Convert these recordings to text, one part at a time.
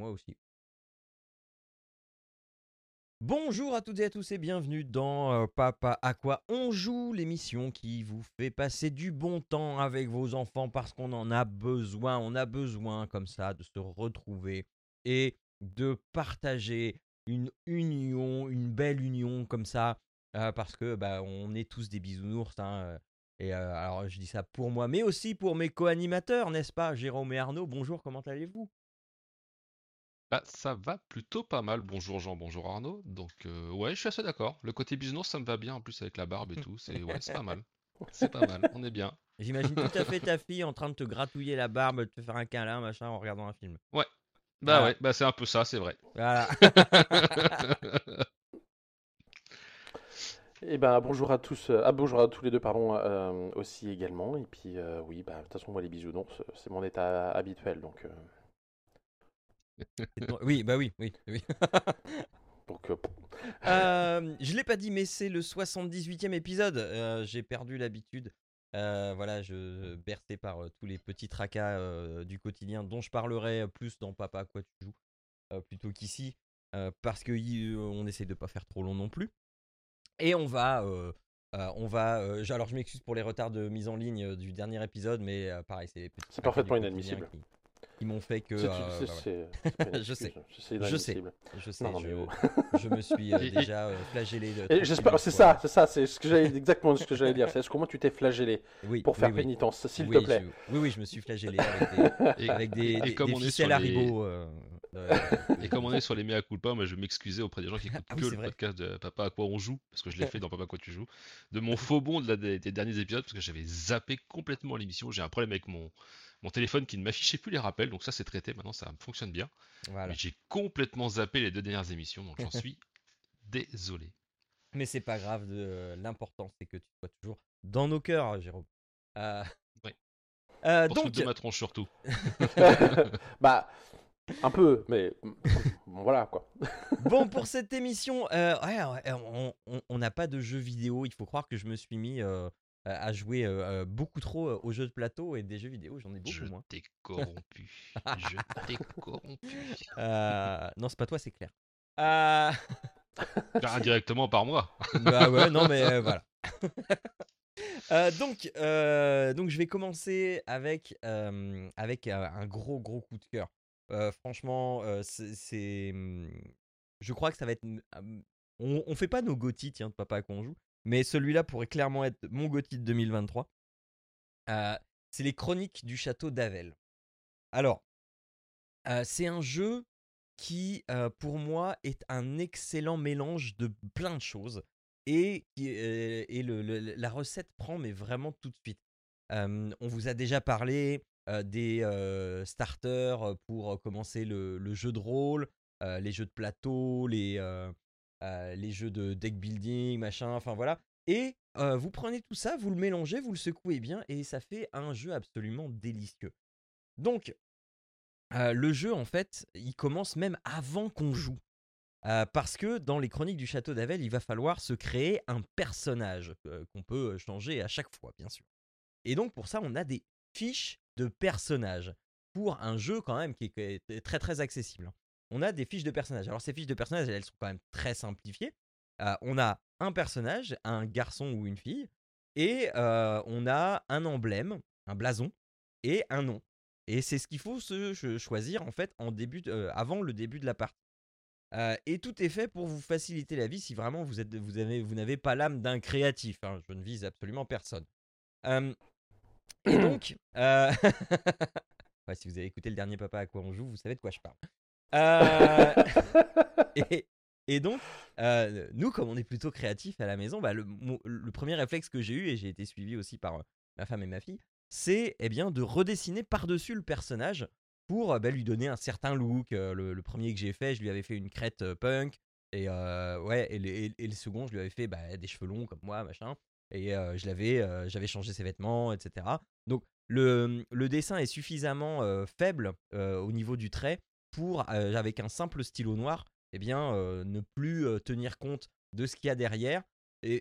Moi aussi. Bonjour à toutes et à tous et bienvenue dans euh, Papa à quoi on joue, l'émission qui vous fait passer du bon temps avec vos enfants parce qu'on en a besoin, on a besoin comme ça de se retrouver et de partager une union, une belle union comme ça euh, parce que bah, on est tous des bisounours hein, euh, et alors je dis ça pour moi mais aussi pour mes co-animateurs, n'est-ce pas? Jérôme et Arnaud Bonjour, comment allez-vous? Bah, ça va plutôt pas mal. Bonjour Jean, bonjour Arnaud. Donc, euh, ouais, je suis assez d'accord. Le côté bisounours, ça me va bien en plus avec la barbe et tout. C'est ouais, c'est pas mal. C'est pas mal. On est bien. J'imagine tout à fait ta fille en train de te gratouiller la barbe, de te faire un câlin, machin, en regardant un film. Ouais. Bah Voilà. ouais, bah c'est un peu ça, c'est vrai. Voilà. Eh ben bonjour à tous, euh, ah bonjour à tous les deux pardon euh, aussi également et puis euh, oui bah de toute façon moi les bisounours c'est mon état habituel donc euh, oui, bah oui, oui. oui. donc euh, je l'ai pas dit, mais c'est le 78e épisode. Euh, J'ai perdu l'habitude. Euh, voilà, je bercé par euh, tous les petits tracas du quotidien dont je parlerai plus dans Papa quoi tu joues plutôt qu'ici parce que on essaie de pas faire trop long non plus. Et on va, on va. alors je m'excuse pour les retards de mise en ligne du dernier épisode, mais pareil, c'est C'est parfaitement inadmissible. Qui, qui m'ont fait que. euh, bah, Je sais. Je sais. Je sais, Non, non, je, me suis euh, déjà euh, flagellé. j'espère c'est ça c'est ça c'est ce que j'allais exactement ce que j'allais dire c'est comment tu t'es flagellé Oui, pour faire oui, oui. pénitence s'il Oui, te plaît? je- oui, oui, je me suis flagellé avec des, Et, avec des, et des, comme des on est ficelles sur à les- euh, et comme on est sur les mea culpa, moi je vais m'excuser auprès des gens qui écoutent Ah oui, que le vrai. podcast de Papa à quoi on joue, parce que je l'ai fait dans Papa à quoi tu joues, de mon faux bond de la- des, des derniers épisodes, parce que j'avais zappé complètement l'émission. J'ai un problème avec mon, mon téléphone qui ne m'affichait plus les rappels, donc ça c'est traité, maintenant ça fonctionne bien. voilà. J'ai complètement zappé les deux dernières émissions, donc j'en suis désolé. Mais c'est pas grave. de- L'important, c'est que tu sois toujours dans nos cœurs, Jérôme. Euh, Ouais. euh, donc, de ma tronche surtout. bah un peu mais bon, voilà quoi bon, pour cette émission, euh, ouais, on- n'a pas de jeux vidéo. Il faut croire que je me suis mis euh, à jouer euh, euh, beaucoup trop euh, aux jeux de plateau et des jeux vidéo, j'en ai beaucoup Je moins. t'ai corrompu. Je t'ai corrompu. Euh, non, c'est pas toi, c'est clair. Euh, Indirectement par moi. Bah ouais, non, mais euh, voilà. Euh, donc, euh, donc, je vais commencer avec, euh, avec euh, un gros, gros coup de cœur. Euh, franchement, euh, c'est, hum, je crois que ça va être. hum, On, on fait pas nos GOTY, tiens, de papa à quoi on joue, mais celui-là pourrait clairement être mon GOTY de 2023. Euh, c'est les Chroniques du château d'Avel. Alors, euh, c'est un jeu qui, euh, pour moi, est un excellent mélange de plein de choses. Et, et le- la recette prend, mais vraiment tout de suite. On vous a déjà parlé des starters pour commencer le, le jeu de rôle, les jeux de plateau, les, euh, les jeux de deck building, machin, enfin voilà. Et euh, vous prenez tout ça, vous le mélangez, vous le secouez bien, et ça fait un jeu absolument délicieux. Donc, euh, le jeu, en fait, il commence même avant qu'on joue. Parce que dans les chroniques du château d'Avel, il va falloir se créer un personnage qu'on peut changer à chaque fois, bien sûr. Et donc, pour ça, on a des fiches de personnages pour un jeu quand même qui est très très accessible. On a des fiches de personnages. Alors, ces fiches de personnages, elles sont quand même très simplifiées. Euh, on a un personnage, un garçon ou une fille, et euh, on a un emblème, un blason et un nom. Et c'est ce qu'il faut se ch- choisir en fait en début euh, avant le début de la partie. Et tout est fait pour vous faciliter la vie si vraiment vous êtes, vous vous n'avez pas l'âme d'un créatif. hein. Je ne vise absolument personne. Et donc, si vous avez écouté le dernier Papa à quoi on joue, vous savez de quoi je parle. Euh, et, et donc, euh, nous, comme on est plutôt créatifs à la maison, bah, le, premier réflexe que j'ai eu, et j'ai été suivi aussi par euh, ma femme et ma fille, c'est eh bien de redessiner par-dessus le personnage pour bah, lui donner un certain look. Le, le premier que j'ai fait, je lui avais fait une crête punk. Et, euh, ouais, et, le, et- et le second, je lui avais fait bah, des cheveux longs comme moi, machin. Et je l'avais, j'avais changé ses vêtements, etc. Donc le, le dessin est suffisamment euh, faible euh, au niveau du trait pour, euh, avec un simple stylo noir, eh bien, euh, ne plus euh, tenir compte de ce qu'il y a derrière.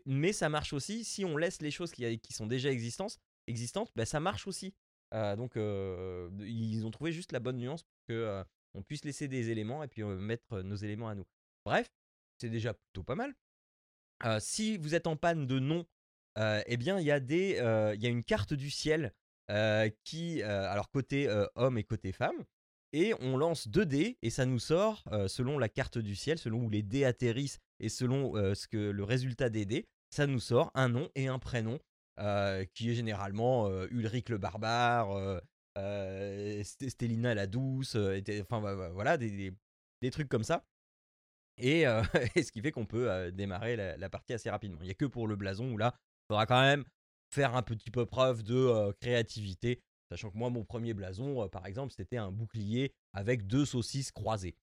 Mais ça marche aussi si on laisse les choses qui, sont déjà existantes, existantes bah, ça marche aussi. Donc ils ont trouvé juste la bonne nuance pour que euh, on puisse laisser des éléments et puis mettre nos éléments à nous. Bref, c'est déjà plutôt pas mal. Si vous êtes en panne de nom, eh bien il y a une carte du ciel qui, alors côté homme et côté femme, et on lance deux dés et ça nous sort euh, selon la carte du ciel, selon où les dés atterrissent et selon euh, ce que le résultat des dés, ça nous sort un nom et un prénom euh, qui est généralement Ulrich le barbare, St- Stélina la douce, enfin voilà des, trucs comme ça. Et, ce qui fait qu'on peut démarrer la, la partie assez rapidement. Il n'y a que pour le blason où là, il faudra quand même faire un petit peu preuve de créativité. Sachant que moi, mon premier blason, euh, par exemple, c'était un bouclier avec deux saucisses croisées.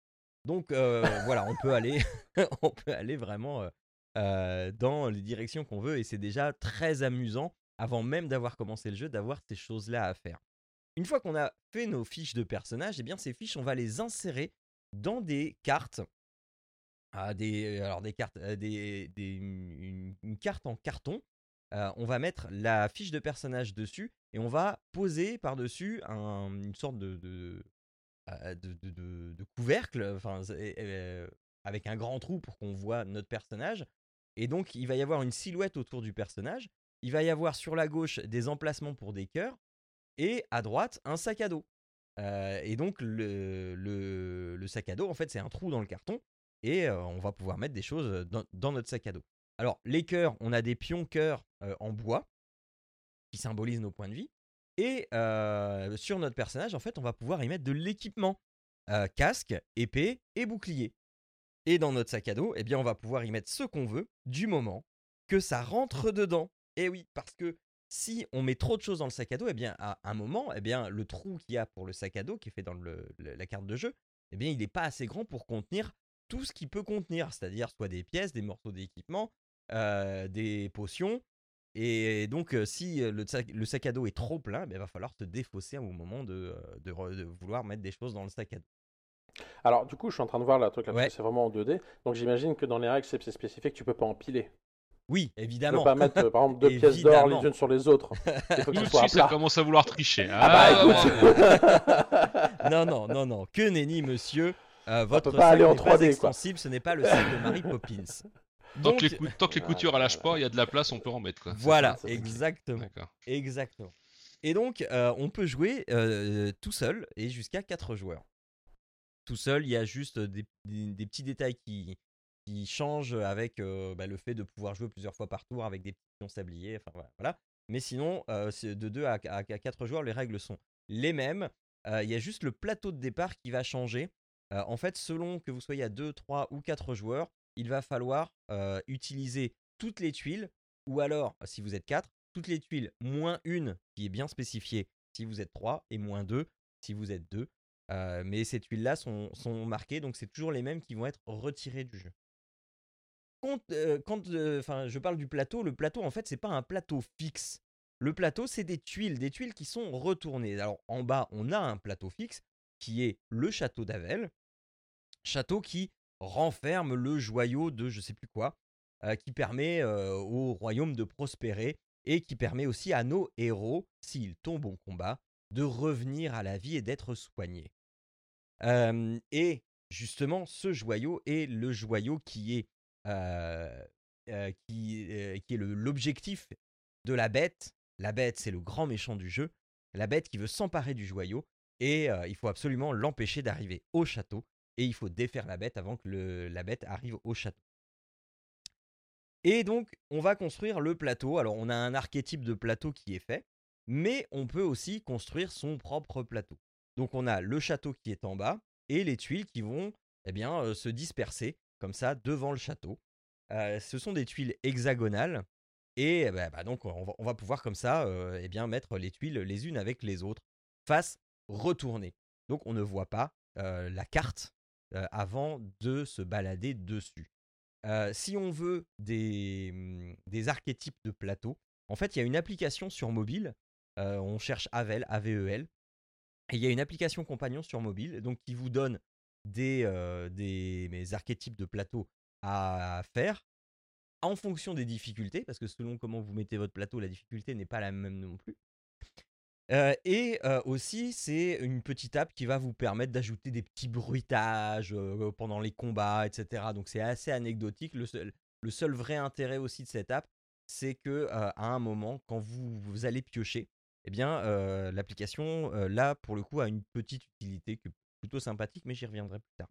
Donc euh, voilà, on peut aller, on peut aller vraiment euh, dans les directions qu'on veut et c'est déjà très amusant avant même d'avoir commencé le jeu d'avoir ces choses-là à faire. Une fois qu'on a fait nos fiches de personnages, eh bien ces fiches, on va les insérer dans des cartes. Ah, des, alors des cartes, des, des- une, une carte en carton. On va mettre la fiche de personnage dessus et on va poser par-dessus un- une sorte de, couvercle, avec un grand trou pour qu'on voit notre personnage. Et donc, il va y avoir une silhouette autour du personnage. Il va y avoir sur la gauche des emplacements pour des cœurs. Et à droite, un sac à dos. Et donc, le, sac à dos, en fait, c'est un trou dans le carton. Et on va pouvoir mettre des choses dans, dans notre sac à dos. Alors, les cœurs, on a des pions cœurs euh, en bois qui symbolisent nos points de vie. Et euh, sur notre personnage, en fait, on va pouvoir y mettre de l'équipement euh, casque, épée et bouclier. Et dans notre sac à dos, eh bien, on va pouvoir y mettre ce qu'on veut du moment que ça rentre dedans. Et oui, parce que si on met trop de choses dans le sac à dos, eh bien, à un moment, eh bien, le trou qu'il y a pour le sac à dos qui est fait dans le- le- la carte de jeu, eh bien, il n'est pas assez grand pour contenir tout ce qu'il peut contenir, c'est-à-dire soit des pièces, des morceaux d'équipement, euh, des potions. Et donc, euh, si euh, le sac, le sac à dos est trop plein, il va falloir se défausser au moment de, de re- de vouloir mettre des choses dans le sac à dos. Alors, du coup, je suis en train de voir là, truc là, Ouais. c'est vraiment en 2D. Donc, j'imagine que dans les règles, c'est c'est spécifique, tu peux pas empiler. Oui, Tu évidemment. peux pas mettre, euh, par exemple, deux pièces d'or les unes sur les autres. Il faut que Tout soit ça commence à vouloir tricher. Ah bah bravo. écoute non, non, non, non. Que nenni, monsieur. Euh, votre sac n'est pas 3D, quoi. extensible, ce n'est pas le sac de Mary Poppins. Tant Donc, que, les cou- tant que les coutures à lâchent pas, il y a de la place, on peut en mettre. Quoi. Voilà, exactement. Exactement. Et donc, euh, on peut jouer euh, tout seul et jusqu'à 4 joueurs. Tout seul, il y a juste des, des- des petits détails qui, qui changent avec euh, bah, le fait de pouvoir jouer plusieurs fois par tour avec des petits pions sabliers. Enfin, voilà, voilà. Mais sinon, euh, de 2 à, à, 4 joueurs, les règles sont les mêmes. Euh, Il y a juste le plateau de départ qui va changer. Euh, en fait, selon que vous soyez à 2, 3 ou 4 joueurs, il va falloir utiliser toutes les tuiles ou alors, si vous êtes 4, toutes les tuiles moins une qui est bien spécifiée si vous êtes 3 et moins 2 si vous êtes 2. Euh, mais ces tuiles-là sont, sont marquées, donc c'est toujours les mêmes qui vont être retirées du jeu. Quand, je parle du plateau, le plateau en fait c'est pas un plateau fixe. Le plateau c'est des tuiles, des tuiles qui sont retournées. Alors en bas on a un plateau fixe qui est le château d'Avel, château qui renferme le joyau de je sais plus quoi, euh, qui permet euh, au royaume de prospérer et qui permet aussi à nos héros, s'ils tombent au combat, de revenir à la vie et d'être soignés. Et justement, ce joyau est le joyau qui est, euh, qui, est l'objectif de la bête. La bête, c'est le grand méchant du jeu. La bête qui veut s'emparer du joyau et il faut absolument l'empêcher d'arriver au château et il faut défaire la bête avant que la bête arrive au château. Et donc, on va construire le plateau. Alors, on a un archétype de plateau qui est fait, mais on peut aussi construire son propre plateau. Donc, on a le château qui est en bas et les tuiles qui vont eh bien, euh, se disperser comme ça devant le château. Euh, ce sont des tuiles hexagonales et eh ben, bah, donc on va, pouvoir comme ça euh, eh bien, mettre les tuiles les unes avec les autres, face retournée. Donc, on ne voit pas la carte avant de se balader dessus. Euh, si on veut des, hum, des archétypes de plateau, en fait, il y a une application sur mobile. euh, on cherche Avel, A-V-E-L. Et il y a une application compagnon sur mobile donc, qui vous donne des, euh, archétypes de plateau à faire en fonction des difficultés, parce que selon comment vous mettez votre plateau, la difficulté n'est pas la même non plus. Euh, et euh, aussi, c'est une petite app qui va vous permettre d'ajouter des petits bruitages euh, pendant les combats, etc. Donc c'est assez anecdotique. Le seul, vrai intérêt aussi de cette app, c'est que à un moment, quand vous, allez piocher, eh bien, l'application, là, pour le coup, a une petite utilité plutôt sympathique, mais j'y reviendrai plus tard.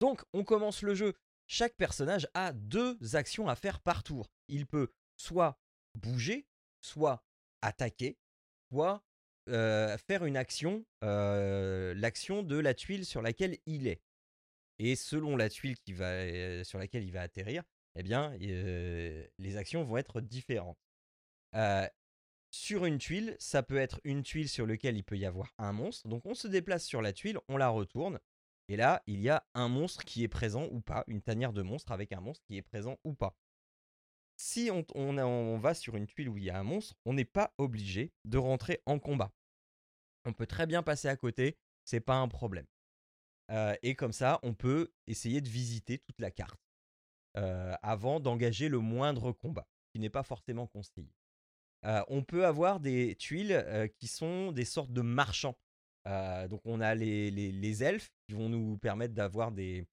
Donc, on commence le jeu. Chaque personnage a deux actions à faire par tour. Il peut soit bouger, soit attaquer, faire une action, l'action de la tuile sur laquelle il est. Et selon la tuile qui va, sur laquelle il va atterrir, eh bien, les actions vont être différentes. Sur une tuile, ça peut être une tuile sur laquelle il peut y avoir un monstre. Donc on se déplace sur la tuile, on la retourne. Et là, il y a un monstre qui est présent ou pas, une tanière de monstre avec un monstre qui est présent ou pas. Si on, va sur une tuile où il y a un monstre, on n'est pas obligé de rentrer en combat. On peut très bien passer à côté, c'est pas un problème. Et comme ça, on peut essayer de visiter toute la carte avant d'engager le moindre combat, qui n'est pas forcément conseillé. On peut avoir des tuiles qui sont des sortes de marchands. Donc on a les, elfes qui vont nous permettre d'avoir des,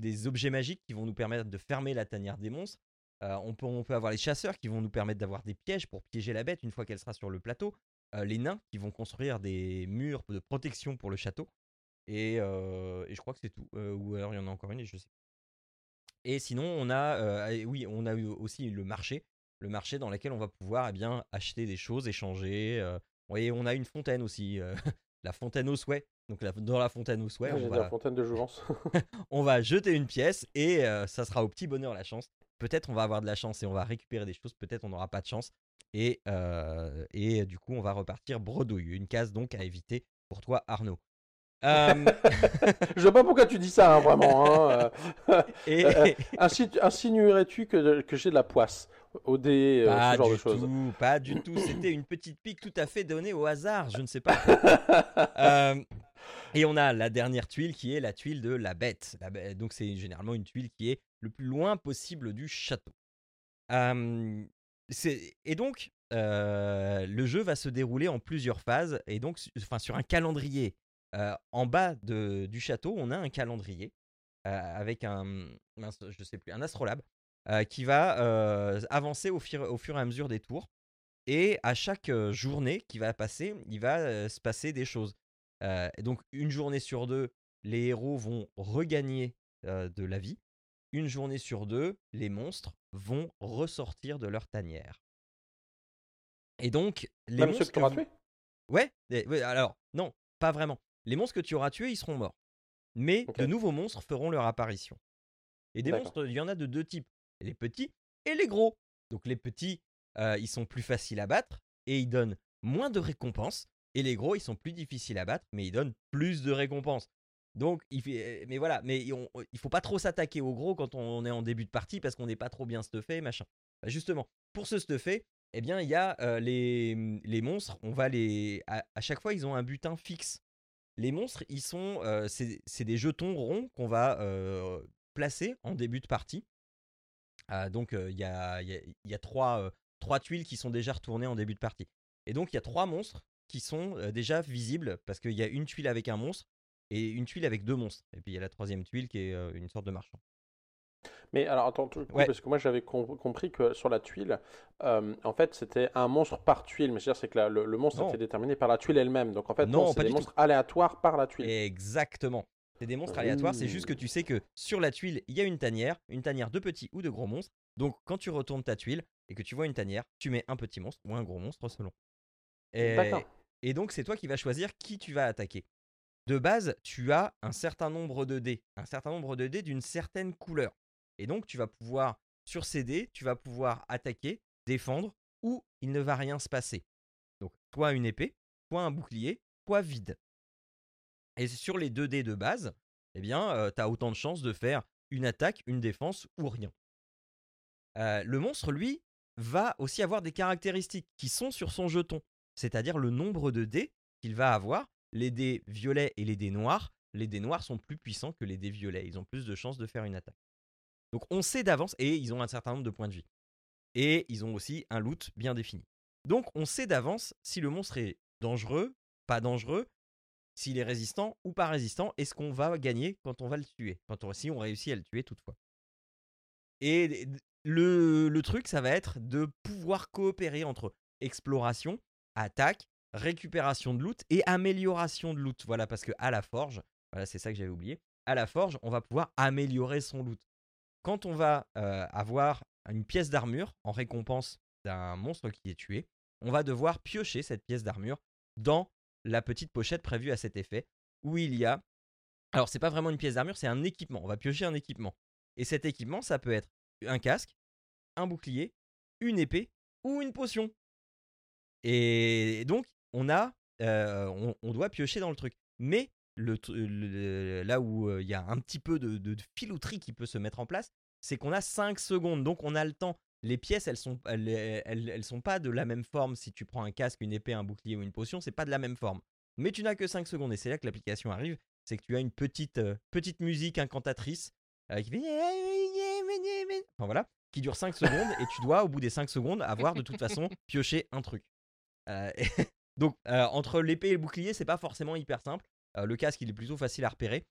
des objets magiques qui vont nous permettre de fermer la tanière des monstres. Euh, on, peut, avoir les chasseurs qui vont nous permettre d'avoir des pièges pour piéger la bête une fois qu'elle sera sur le plateau. Euh, les nains qui vont construire des murs de protection pour le château. Et, euh, je crois que c'est tout. Ou alors il y en a encore une je sais. Et sinon, on a, oui, on a eu aussi le marché, le marché dans lequel on va pouvoir eh acheter des choses, échanger. on a une fontaine aussi, la fontaine au souhait. Donc la- dans la fontaine au souhait, on va, la fontaine de jouvence. on va jeter une pièce et euh, ça sera au petit bonheur la chance. Peut-être on va avoir de la chance et on va récupérer des choses, peut-être on n'aura pas de chance. Et, euh, et du coup, on va repartir bredouille. Une case donc à éviter pour toi, Arnaud. Euh, je vois pas pourquoi tu dis ça, hein, vraiment. hein, euh. et, Insinuerais-tu que, que j'ai de la poisse? Au dé, euh, pas ce genre du de choses tout, pas du tout. C'était une petite pique tout à fait donnée au hasard, je ne sais pas. Euh, et on a la dernière tuile qui est la tuile de la bête. La bête- donc c'est généralement une tuile qui est le plus loin possible du château. Euh, et donc euh, le jeu va se dérouler en plusieurs phases et donc enfin, sur un calendrier. En bas de- du château, on a un calendrier avec un, je sais plus, un astrolabe euh, qui va euh, avancer au fur, au fur et à mesure des tours. Et à chaque euh, journée qui va passer, il va se passer des choses. Et donc une journée sur deux, les héros vont regagner de la vie. Une journée sur deux, les monstres vont ressortir de leur tanière. Et donc les Même ceux monstres que tu auras tués? Ouais, alors non, pas vraiment. Les monstres que tu auras tués, ils seront morts. Mais de nouveaux monstres feront leur apparition. Et des monstres, il y en a de deux types. Les petits et les gros. Donc les petits, euh, ils sont plus faciles à battre et ils donnent moins de récompenses. Et les gros, ils sont plus difficiles à battre, mais ils donnent plus de récompenses. Donc, il fait, mais voilà, mais il faut pas trop s'attaquer aux gros quand on est en début de partie parce qu'on n'est pas trop bien stuffé, machin. Bah, justement, pour se stuffer, eh bien, il y a euh, les, les monstres. On va les, à, chaque fois, ils ont un butin fixe. Les monstres, ils sont, euh, c'est des jetons ronds qu'on va euh, placer en début de partie. Ah, donc, il y, a, il y a- il y a trois, trois tuiles qui sont déjà retournées en début de partie. Et donc, il y a trois monstres qui sont déjà visibles parce qu'il y a une tuile avec un monstre et une tuile avec deux monstres. Et puis, il y a la troisième tuile qui est une sorte de marchand. Mais alors attends, tout- Ouais. parce que moi j'avais com- compris que sur la tuile, euh, en fait c'était un monstre par tuile. Mais c'est que la- le, le monstre Non. était déterminé par la tuile elle-même. Donc en fait, Non, non, c'est des monstres aléatoires par la tuile. Exactement. C'est des monstres aléatoires, c'est juste que tu sais que sur la tuile, il y a une tanière, une tanière de petits ou de gros monstres. Donc quand tu retournes ta tuile et que tu vois une tanière, tu mets un petit monstre ou un gros monstre selon. Et, et donc c'est toi qui vas choisir qui tu vas attaquer. De base, tu as un certain nombre de dés, un certain nombre de dés d'une certaine couleur. Et donc tu vas pouvoir, sur ces dés, tu vas pouvoir attaquer, défendre ou il ne va rien se passer. Donc soit une épée, soit un bouclier, soit vide. Et sur les 2 dés de base, eh bien, tu as autant de chances de faire une attaque, une défense ou rien. Le monstre, lui, va aussi avoir des caractéristiques qui sont sur son jeton, c'est-à-dire le nombre de dés qu'il va avoir. Les dés violets et les dés noirs, les dés noirs sont plus puissants que les dés violets, ils ont plus de chances de faire une attaque. Donc on sait d'avance, et ils ont un certain nombre de points de vie. Et ils ont aussi un loot bien défini. Donc on sait d'avance si le monstre est dangereux, pas dangereux, s'il est résistant ou pas résistant, et ce qu'on va gagner quand on va le tuer, quand on, si on réussit à le tuer toutefois. Et le, le truc, ça va être de pouvoir coopérer entre exploration, attaque, récupération de loot et amélioration de loot. Voilà, parce que à la forge, voilà, c'est ça que j'avais oublié. À la forge, on va pouvoir améliorer son loot. Quand on va euh, avoir une pièce d'armure en récompense d'un monstre qui est tué, on va devoir piocher cette pièce d'armure dans la petite pochette prévue à cet effet, où il y a. Alors, c'est pas vraiment une pièce d'armure, c'est un équipement. On va piocher un équipement. Et cet équipement, ça peut être un casque, un bouclier, une épée ou une potion. Et donc, on a, euh, on, doit piocher dans le truc. Mais là où euh, il y a un petit peu de, de filouterie qui peut se mettre en place, c'est qu'on a 5 secondes. Donc, on a le temps. Les pièces, elles sont, elles, elles- sont pas de la même forme. Si tu prends un casque, une épée, un bouclier ou une potion, c'est pas de la même forme. Mais tu n'as que 5 secondes. Et c'est là que l'application arrive. C'est que tu as une petite, euh, petite musique incantatrice euh, qui fait. Voilà, qui dure 5 secondes. et tu dois, au bout des 5 secondes, avoir de toute façon pioché un truc. Euh, donc, entre l'épée et le bouclier, c'est pas forcément hyper simple. Le casque, il est plutôt facile à repérer.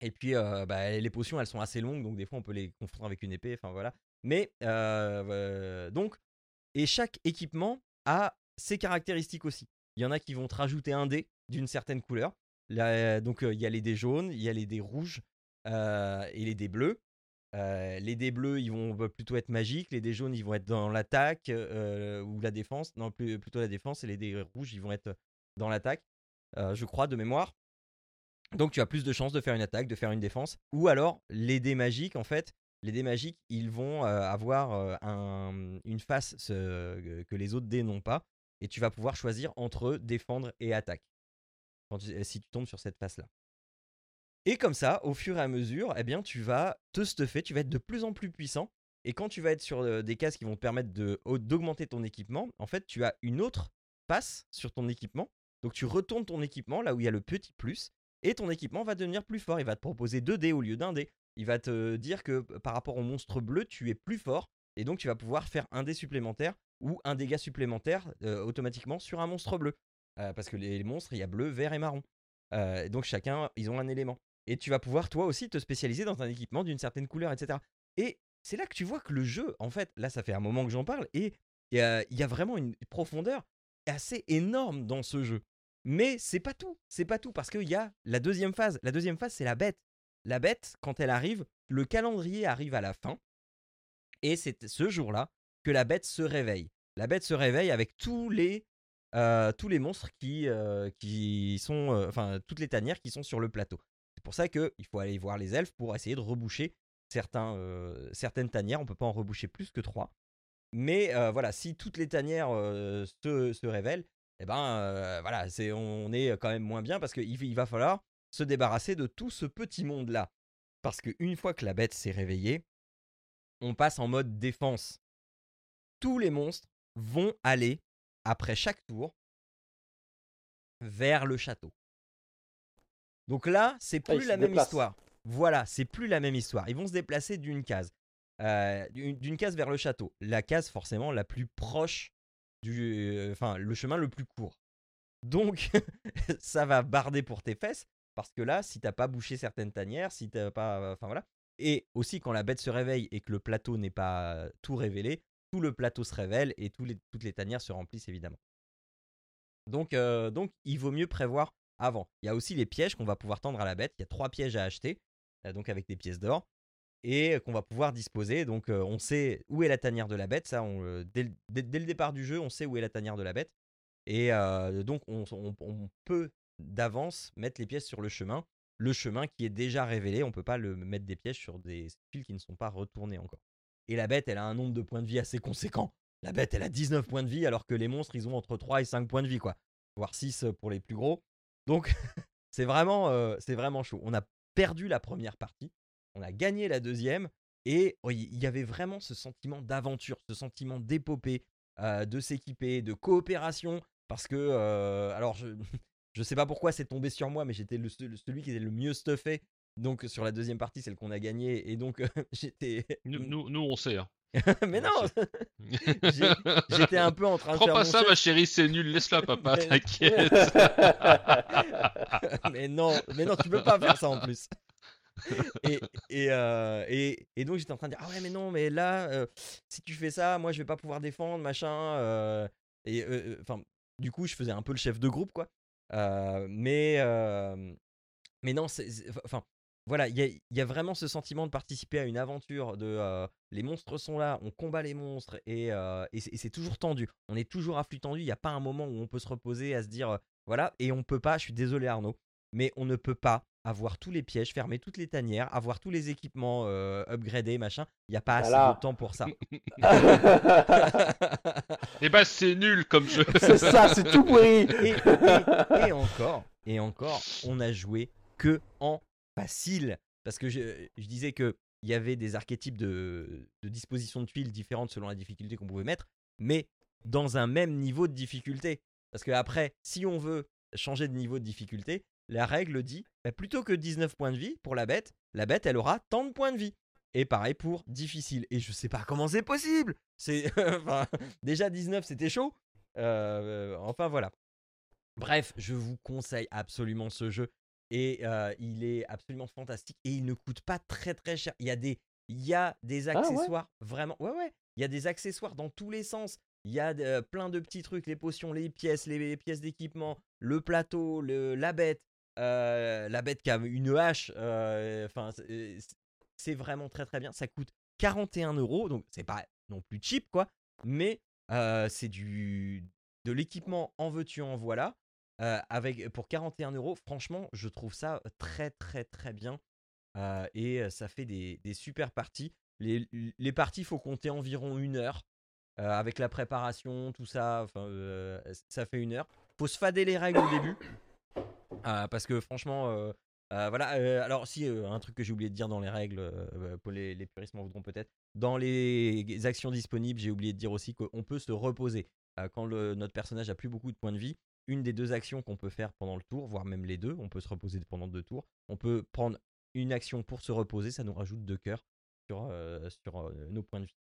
Et puis, bah, les potions, elles sont assez longues, donc des fois, on peut les confondre avec une épée. Enfin, voilà. Mais, euh, euh, donc, et chaque équipement a ses caractéristiques aussi. Il y en a qui vont te rajouter un dé d'une certaine couleur. Là, donc, euh, il y a les dés jaunes, il y a les dés rouges euh, et les dés bleus. Euh, les dés bleus, ils vont plutôt être magiques. Les dés jaunes, ils vont être dans l'attaque euh, ou la défense. Non, plutôt la défense. Et les dés rouges, ils vont être dans l'attaque. euh, je crois, de mémoire. Donc, tu as plus de chances de faire une attaque, de faire une défense. Ou alors, les dés magiques, en fait, les dés magiques, ils vont avoir un- une face ce- que les autres dés n'ont pas. Et tu vas pouvoir choisir entre défendre et attaque. Si tu tombes sur cette face-là. Et comme ça, au fur et à mesure, eh bien, tu vas te stuffer, tu vas être de plus en plus puissant. Et quand tu vas être sur des cases qui vont te permettre d'augmenter ton équipement, en fait, tu as une autre passe sur ton équipement. Donc tu retournes ton équipement là où il y a le petit plus. Et ton équipement va devenir plus fort. Il va te proposer 2 dés au lieu d'un dé. Il va te dire que par rapport au monstre bleu, tu es plus fort. Et donc tu vas pouvoir faire un dé supplémentaire ou un dégât supplémentaire automatiquement sur un monstre bleu. Parce que les monstres, il y a bleu, vert et marron. Donc chacun, ils ont un élément. Et tu vas pouvoir toi aussi te spécialiser dans un équipement d'une certaine couleur, etc. Et c'est là que tu vois que le jeu, en fait, là ça fait un moment que j'en parle, et il y y a vraiment une profondeur assez énorme dans ce jeu. Mais c'est pas tout, c'est pas tout, parce qu'il y a la deuxième phase. La deuxième phase, c'est la bête. La bête, quand elle arrive, le calendrier arrive à la fin, et c'est ce jour-là que la bête se réveille. La bête se réveille avec tous les, euh, tous les monstres qui, euh, qui sont, euh, enfin, toutes les tanières qui sont sur le plateau. C'est pour ça qu'il faut aller voir les elfes pour essayer de reboucher certains, certaines tanières. On peut pas en reboucher plus que trois. Mais voilà, si toutes les tanières se, se révèlent, eh ben voilà, c'est, on est quand même moins bien parce qu'il il va falloir se débarrasser de tout ce petit monde-là. Parce qu'une fois que la bête s'est réveillée, on passe en mode défense. Tous les monstres vont aller, après chaque tour, vers le château. Donc là, c'est Ah, plus la même histoire. Voilà, c'est plus la même histoire. Ils vont se déplacer d'une case. Euh, d'une d'une case vers le château. La case forcément la plus proche du... euh, Enfin, le chemin le plus court. Donc, ça va barder pour tes fesses. Parce que là, si t'as pas bouché certaines tanières, si t'as pas... Voilà. Et aussi, quand la bête se réveille et que le plateau n'est pas tout révélé, tout le plateau se révèle et toutes les tanières se remplissent évidemment. Donc, euh, donc, il vaut mieux prévoir avant. Il y a aussi les pièges qu'on va pouvoir tendre à la bête. Il y a trois pièges à acheter, euh, donc avec des pièces d'or, et qu'on va pouvoir disposer. Donc, euh, on sait où est la tanière de la bête. Dès, le- départ du jeu, on sait où est la tanière de la bête. Et euh, donc, on, on- on peut d'avance mettre les pièces sur le chemin. Le chemin qui est déjà révélé, on peut pas le mettre des pièges sur des fils qui ne sont pas retournés encore. Et la bête, elle a un nombre de points de vie assez conséquent. La bête, elle a 19 points de vie, alors que les monstres, ils ont entre 3 et 5 points de vie, quoi. Voire 6 pour les plus gros. Donc, c'est vraiment, euh, vraiment chaud. On a perdu la première partie, on a gagné la deuxième, et oh, il y avait vraiment ce sentiment d'aventure, ce sentiment d'épopée, euh, de s'équiper, de coopération, parce que, euh, alors, je, je sais pas pourquoi c'est tombé sur moi, mais j'étais le, celui qui était le mieux stuffé. Donc sur la deuxième partie, celle qu'on a gagnée, et donc j'étais. Nous, nous, nous, on sait. Hein. mais non, j'étais un peu en train de Prends faire pas mon ça, chef. ma chérie, c'est nul. Laisse-la, papa, Mais- t'inquiète. mais non, mais non, tu peux pas faire ça en plus. Et, et, euh, et, et donc j'étais en train de dire ah ouais mais non mais là euh, si tu fais ça moi je vais pas pouvoir défendre machin euh, et enfin du coup je faisais un peu le chef de groupe quoi mais mais non enfin voilà il y a, vraiment ce sentiment de participer à une aventure de les monstres sont là on combat les monstres et, et c'est toujours tendu. On est toujours à flux tendu il n'y a pas un moment où on peut se reposer à se dire voilà et on peut pas je suis désolé Arnaud mais on ne peut pas avoir tous les pièges, fermer toutes les tanières, avoir tous les équipements euh, upgradés, machin. Il n'y a pas assez Voilà. de temps pour ça. Eh ben, c'est nul comme jeu. c'est ça, c'est tout pourri. et, et- et encore, et encore, on a joué que en facile. Parce que je, je disais que il y avait des archétypes de, de disposition de tuiles différentes selon la difficulté qu'on pouvait mettre, mais dans un même niveau de difficulté. Parce que après, si on veut changer de niveau de difficulté, la règle dit bah, plutôt que 19 points de vie pour la bête, la bête elle aura tant de points de vie. Et pareil pour difficile. Et je sais pas comment c'est possible. C'est enfin, déjà 19 c'était chaud. Euh, enfin voilà. Bref, je vous conseille absolument ce jeu et euh, il est absolument fantastique et il ne coûte pas très très cher. Il y a des il y a des Ah ouais? accessoires vraiment ouais ouais, il y a des accessoires dans tous les sens. Il y a euh, plein de petits trucs, les potions, les pièces, les pièces d'équipement, le plateau, le, la bête, euh, la bête qui a une hache. euh, Enfin, c'est- c'est vraiment très très bien. Ça coûte 41 euros, donc c'est pas non plus cheap quoi, mais euh, c'est du de l'équipement en veux-tu en voilà. Euh, avec pour 41 euros, franchement, je trouve ça très très très bien Euh, et euh, ça fait des, super parties. Les, les parties, faut compter environ une heure euh, avec la préparation, tout ça. Euh, ça fait une heure. Faut se fader les règles au début euh, parce que franchement, euh, euh, voilà. euh, alors si un truc que j'ai oublié de dire dans les règles, euh, pour les, puristes m'en voudront peut-être. Dans les actions disponibles, j'ai oublié de dire aussi qu'on peut se reposer quand notre personnage a plus beaucoup de points de vie. Une des deux actions qu'on peut faire pendant le tour, voire même les deux, on peut se reposer pendant deux tours. On peut prendre une action pour se reposer, ça nous rajoute deux cœurs sur, sur nos points de vie.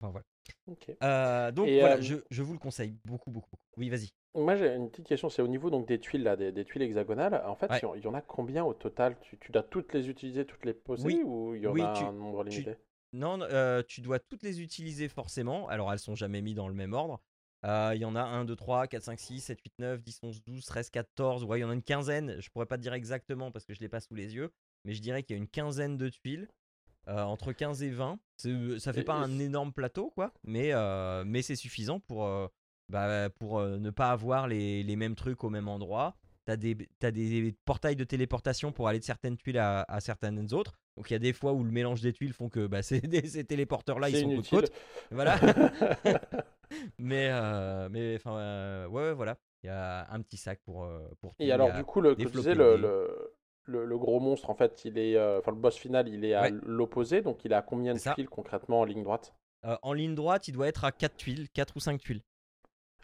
Enfin voilà. Ok. Euh, donc Et, voilà, euh, je, je vous le conseille beaucoup, beaucoup. beaucoup. Oui, vas-y. Moi, j'ai une petite question. C'est au niveau donc des tuiles là, des, des tuiles hexagonales. En fait, Ouais. il y en a combien au total? Tu, tu dois toutes les utiliser, toutes les poser, Oui. ou il y en Oui, a tu- un nombre tu- limité? Non, euh, tu dois toutes les utiliser forcément. Alors, elles sont jamais mises dans le même ordre. Euh, Il y en a 1, 2, 3, 4, 5, 6, 7, 8, 9, 10, 11, 12, 13, 14. Ouais, il y en a une quinzaine. Je pourrais pas te dire exactement parce que je l'ai pas sous les yeux. Mais je dirais qu'il y a une quinzaine de tuiles. Euh, entre 15 et 20. C'est- Ça fait pas un énorme plateau, quoi. Mais, euh, mais c'est suffisant pour, euh, bah, pour euh, ne pas avoir les, les mêmes trucs au même endroit. T'as des, des portails de téléportation pour aller de certaines tuiles à, à certaines autres. Donc il y a des fois où le mélange des tuiles font que bah, ces, des- ces téléporteurs-là, ils sont inutile. côte-côte. Voilà. mais euh, mais enfin euh, ouais, ouais, voilà. Il y a un petit sac pour euh, pour tout. Et alors, a- du coup, le, que tu floppy disais, le, le, le- le gros monstre, en fait, il est, euh, enfin, le boss final, il est à Ouais. l'opposé, donc il est à combien de tuiles concrètement en ligne droite? Euh, en ligne droite, il doit être à 4 tuiles, 4 ou 5 tuiles.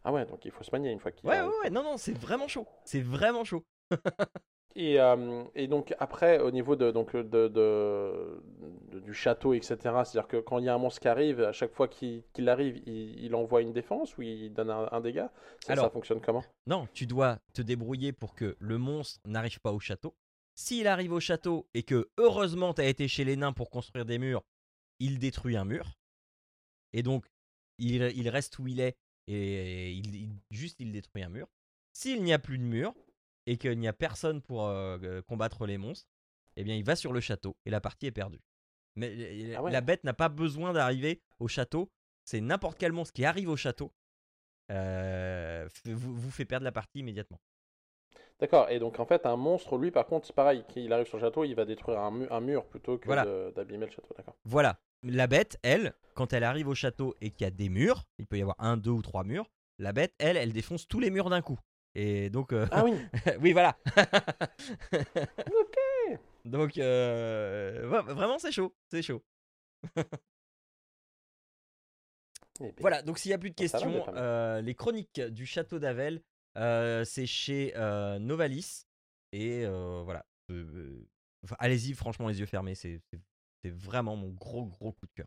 Ah ouais, donc il faut se manier une fois qu'il Ouais, a- ouais, ouais, non, non, c'est vraiment chaud. C'est vraiment chaud. Et, euh, et donc après, au niveau de, donc, de, de- de- du château, etc., c'est-à-dire que quand il y a un monstre qui arrive, à chaque fois qu'il arrive, il, il envoie une défense ou il donne un, un dégât? Ça, Alors- ça fonctionne comment? Non, tu dois te débrouiller pour que le monstre n'arrive pas au château. S'il arrive au château et que heureusement tu as été chez les nains pour construire des murs, il détruit un mur. Et donc, il, il reste où il est et il, il- juste il détruit un mur. S'il n'y a plus de mur et qu'il n'y a personne pour euh, combattre les monstres, eh bien il va sur le château et la partie est perdue. Mais Ah ouais. la bête n'a pas besoin d'arriver au château. C'est n'importe quel monstre qui arrive au château euh, vous fait perdre la partie immédiatement. D'accord, et donc en fait, un monstre, lui, par contre, c'est pareil, qu'il arrive sur le château, il va détruire un, mu- un mur plutôt que Voilà. d'abîmer le château, d'accord. Voilà. La bête, elle, quand elle arrive au château et qu'il y a des murs, il peut y avoir un, deux ou trois murs, la bête, elle, elle défonce tous les murs d'un coup. Et donc, euh, Ah oui, oui, voilà. ok. Donc, euh, ouais, vraiment, c'est chaud. C'est chaud. Eh Voilà, donc s'il n'y a plus de questions, euh, les chroniques du château d'Avel, c'est chez Novalis. Et voilà. Allez-y, franchement, les yeux fermés. C'est vraiment mon gros, gros coup de cœur.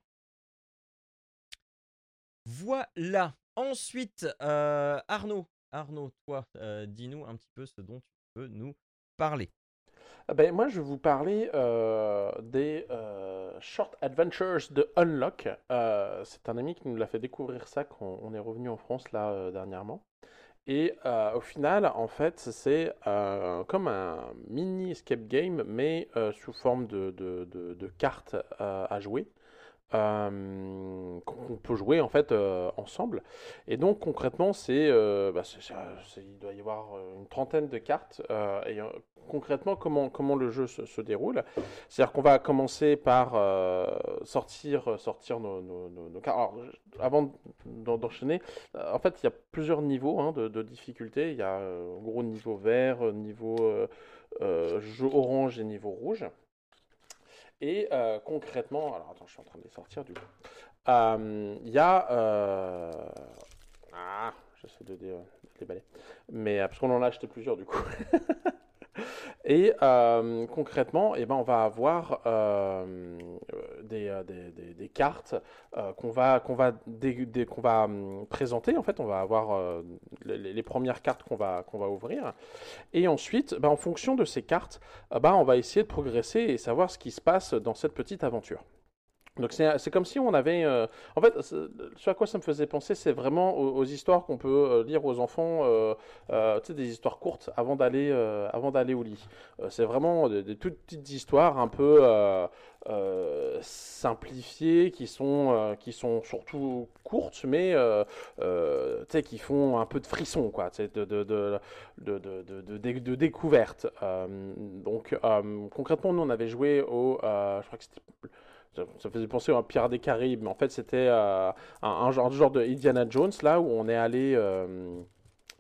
Voilà. Ensuite, Arnaud. Arnaud, toi, dis-nous un petit peu ce dont tu peux nous parler. Ah ben, moi, je vais vous parler des Short Adventures de Unlock. C'est un ami qui nous l'a fait découvrir ça quand on est revenu en France là dernièrement. Et euh, au final, en fait, c'est euh, comme un mini escape game, mais euh, sous forme de, cartes à jouer. Euh, qu'on peut jouer en fait euh, ensemble. Et donc concrètement, c'est, euh, bah, il doit y avoir une trentaine de cartes. et concrètement, comment, le jeu se, déroule C'est-à-dire qu'on va commencer par sortir, sortir nos, cartes. Alors, avant d'en- d'enchaîner, en fait, il y a plusieurs niveaux hein, de, de difficulté. Il y a en gros niveau vert, niveau orange et niveau rouge. Et euh, concrètement, alors attends, je suis en train de les sortir du coup. Euh, Il y a. euh, Ah, j'essaie de, dé- déballer. Mais euh, parce qu'on en a acheté plusieurs du coup. Et euh, concrètement, eh ben, on va avoir euh, des, euh, des- cartes euh, qu'on va, va, va hum, présenter. En fait, on va avoir euh, les, premières cartes qu'on va, va ouvrir. Et ensuite, ben, en fonction de ces cartes, ben, on va essayer de progresser et savoir ce qui se passe dans cette petite aventure. Donc c'est comme si on avait... euh, En fait, ce à quoi ça me faisait penser, c'est vraiment aux, histoires qu'on peut euh, lire aux enfants, euh, tu sais, des histoires courtes avant d'aller avant au lit. C'est vraiment des, des toutes petites histoires un peu simplifiées, qui sont, qui sont surtout courtes, mais tu sais, qui font un peu de frisson, quoi, tu sais, de, de, de, de, découverte. Donc concrètement, nous, on avait joué au... je crois que c'était... Ça faisait penser à un Pirate des Caraïbes, mais en fait c'était euh, un, genre, de Indiana Jones, là où on est allé euh,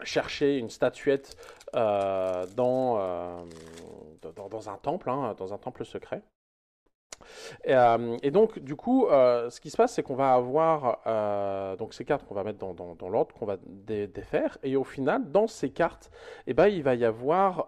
chercher une statuette euh, dans un temple, hein, dans un temple secret. Et, euh, et donc, du coup, euh, ce qui se passe, c'est qu'on va avoir euh, donc ces cartes qu'on va mettre dans, dans- l'ordre, qu'on va dé- défaire, et au final, dans ces cartes, eh ben, il va y avoir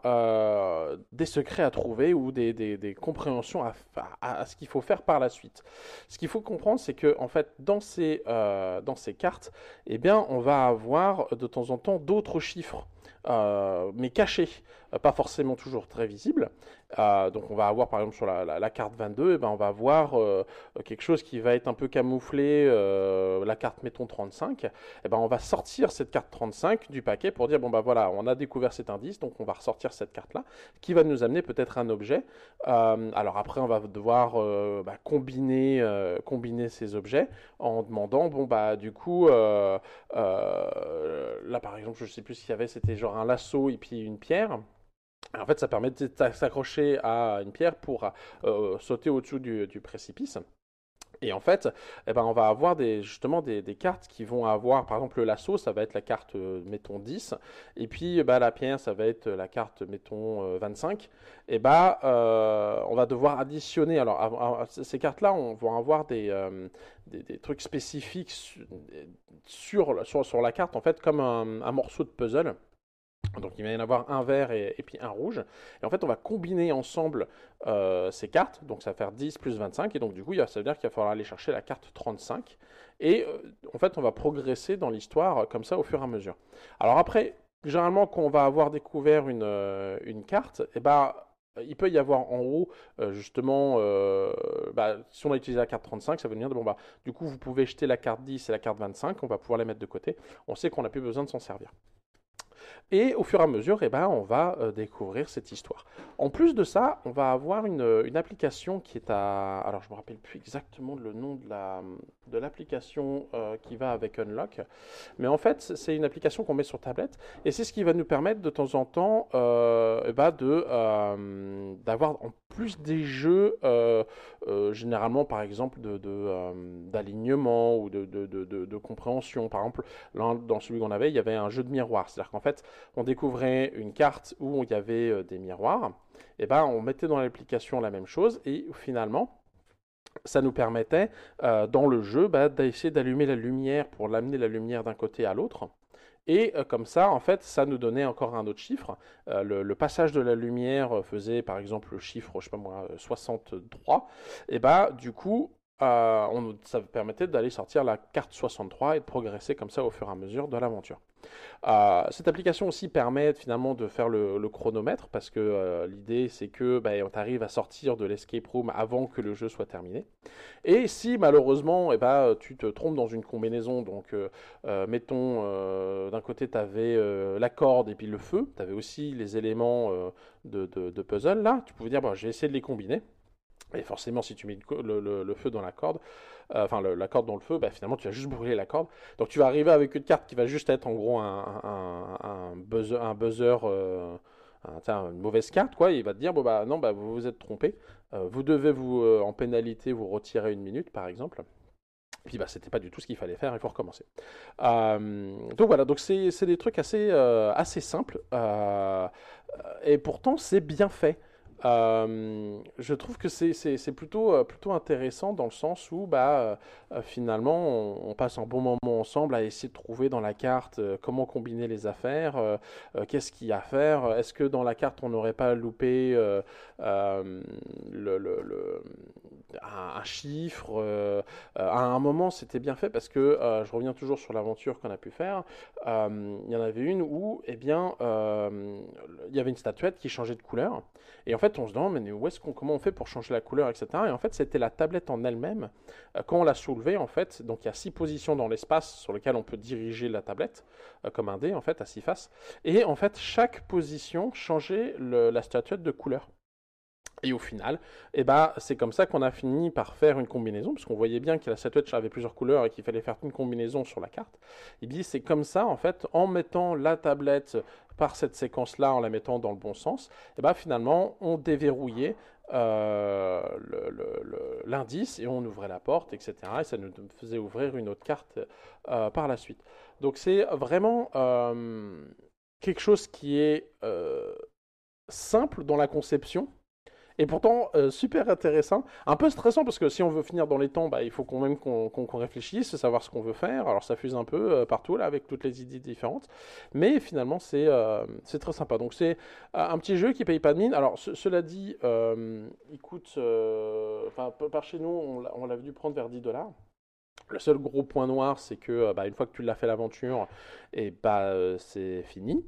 des secrets à trouver ou des, des- des compréhensions à, à- à ce qu'il faut faire par la suite. Ce qu'il faut comprendre, c'est que en fait, dans ces, dans ces cartes, eh bien, on va avoir de temps en temps d'autres chiffres. Euh, mais cachés, euh, pas forcément toujours très visibles. Euh, donc on va avoir par exemple sur la, carte 22, eh ben, on va avoir euh, quelque chose qui va être un peu camouflé, la carte mettons 35, eh ben, on va sortir cette carte 35 du paquet pour dire bon bah voilà, on a découvert cet indice, donc on va ressortir cette carte-là, qui va nous amener peut-être un objet. Alors après on va devoir bah, combiner, combiner ces objets en demandant bon bah du coup là par exemple je sais plus qu'il y avait, c'était genre un lasso et puis une pierre. En fait, ça permet de s'accrocher à une pierre pour euh, sauter au-dessous du, précipice. Et en fait, eh ben, on va avoir des, justement des, cartes qui vont avoir, par exemple, le lasso, ça va être la carte, euh, mettons, 10. Et puis, bah, la pierre, ça va être la carte, mettons, euh, 25. Et bah, euh, on va devoir additionner. Alors, ces cartes-là, on va avoir des, euh, des, trucs spécifiques su- sur, sur, sur la carte, en fait, comme un morceau de puzzle. Donc il va y en avoir un vert et, puis un rouge. Et en fait, on va combiner ensemble euh, ces cartes. Donc ça va faire 10 plus 25. Et donc du coup, ça veut dire qu'il va falloir aller chercher la carte 35. Et euh, en fait, on va progresser dans l'histoire euh, comme ça au fur et à mesure. Alors après, généralement, quand on va avoir découvert une, une carte, eh ben, il peut y avoir en haut, justement, bah, si on a utilisé la carte 35, ça veut dire, bon, bah, du coup, vous pouvez jeter la carte 10 et la carte 25, on va pouvoir les mettre de côté. On sait qu'on n'a plus besoin de s'en servir. Et au fur et à mesure, eh ben, on va euh, découvrir cette histoire. En plus de ça, on va avoir une, une, application qui est à... Alors, je ne me rappelle plus exactement le nom de, la, de l'application euh, qui va avec Unlock. Mais en fait, c'est une application qu'on met sur tablette. Et c'est ce qui va nous permettre de temps en temps euh, eh ben, de, euh, d'avoir en plus des jeux, généralement par exemple de, d'alignement ou de, de, compréhension. Par exemple, dans celui qu'on avait, il y avait un jeu de miroir. C'est-à-dire qu'en fait, on découvrait une carte où il y avait des miroirs. Et ben, on mettait dans l'application la même chose et finalement, ça nous permettait euh, dans le jeu bah, d'essayer d'allumer la lumière pour l'amener la lumière d'un côté à l'autre. Et euh, comme ça, en fait, ça nous donnait encore un autre chiffre. Euh, le, passage de la lumière faisait, par exemple, le chiffre, je sais pas moi, 63. Et bah, du coup, on, ça permettait d'aller sortir la carte 63 et de progresser comme ça au fur et à mesure de l'aventure. Euh, cette application aussi permet finalement de faire le, chronomètre parce que euh, l'idée c'est que bah, on arrive à sortir de l'escape room avant que le jeu soit terminé. Et si malheureusement eh ben, tu te trompes dans une combinaison, donc euh, mettons d'un côté tu avais la corde et puis le feu, tu avais aussi les éléments de, puzzle là, tu pouvais dire bon, je vais essayer de les combiner. Et forcément, si tu mets le, feu dans la corde, euh, enfin la corde dans le feu, bah, finalement tu vas juste brûler la corde. Donc tu vas arriver avec une carte qui va juste être en gros un, buzzer, euh, une mauvaise carte, quoi. Il va te dire bon bah non, bah, vous vous êtes trompé. Euh, vous devez vous en pénalité vous retirer une minute, par exemple. Puis bah c'était pas du tout ce qu'il fallait faire, il faut recommencer. donc voilà, donc c'est des trucs assez assez simples et pourtant c'est bien fait. Euh, je trouve que c'est plutôt, euh, plutôt intéressant dans le sens où bah, euh, finalement on, passe un bon moment ensemble à essayer de trouver dans la carte comment combiner les affaires, qu'est-ce qu'il y a à faire, est-ce que dans la carte on n'aurait pas loupé un, chiffre. à un moment c'était bien fait parce que je reviens toujours sur l'aventure qu'on a pu faire. Il y en avait une où eh bien, il y avait une statuette qui changeait de couleur. Et en fait, on se demande, où est-ce qu'on, comment on fait pour changer la couleur, etc. Et en fait, c'était la tablette en elle-même. Euh, quand on l'a soulevée, en fait, donc il y a six positions dans l'espace sur lesquelles on peut diriger la tablette, euh, comme un dé, en fait, à six faces. Et en fait, chaque position changeait la statuette de couleur. Et au final, eh ben, c'est comme ça qu'on a fini par faire une combinaison, puisqu'on voyait bien que la statuette avait plusieurs couleurs et qu'il fallait faire une combinaison sur la carte. Et bien c'est comme ça, en fait, en mettant la tablette par cette séquence-là, en la mettant dans le bon sens, et ben, finalement, on déverrouillait euh, l'indice et on ouvrait la porte, etc. Et ça nous faisait ouvrir une autre carte euh, par la suite. Donc c'est vraiment euh, quelque chose qui est simple dans la conception, et pourtant euh, super intéressant. Un peu stressant parce que si on veut finir dans les temps, bah, il faut quand même qu'on réfléchisse, savoir ce qu'on veut faire. Alors ça fuse un peu euh, partout là avec toutes les idées différentes, mais finalement c'est euh, très sympa. Donc c'est un petit jeu qui paye pas de mine. Alors cela dit, il coûte, par chez nous on l'a dû prendre vers 10 dollars. Le seul gros point noir, c'est que euh, bah, une fois que tu l'as fait l'aventure, et bah euh, c'est fini.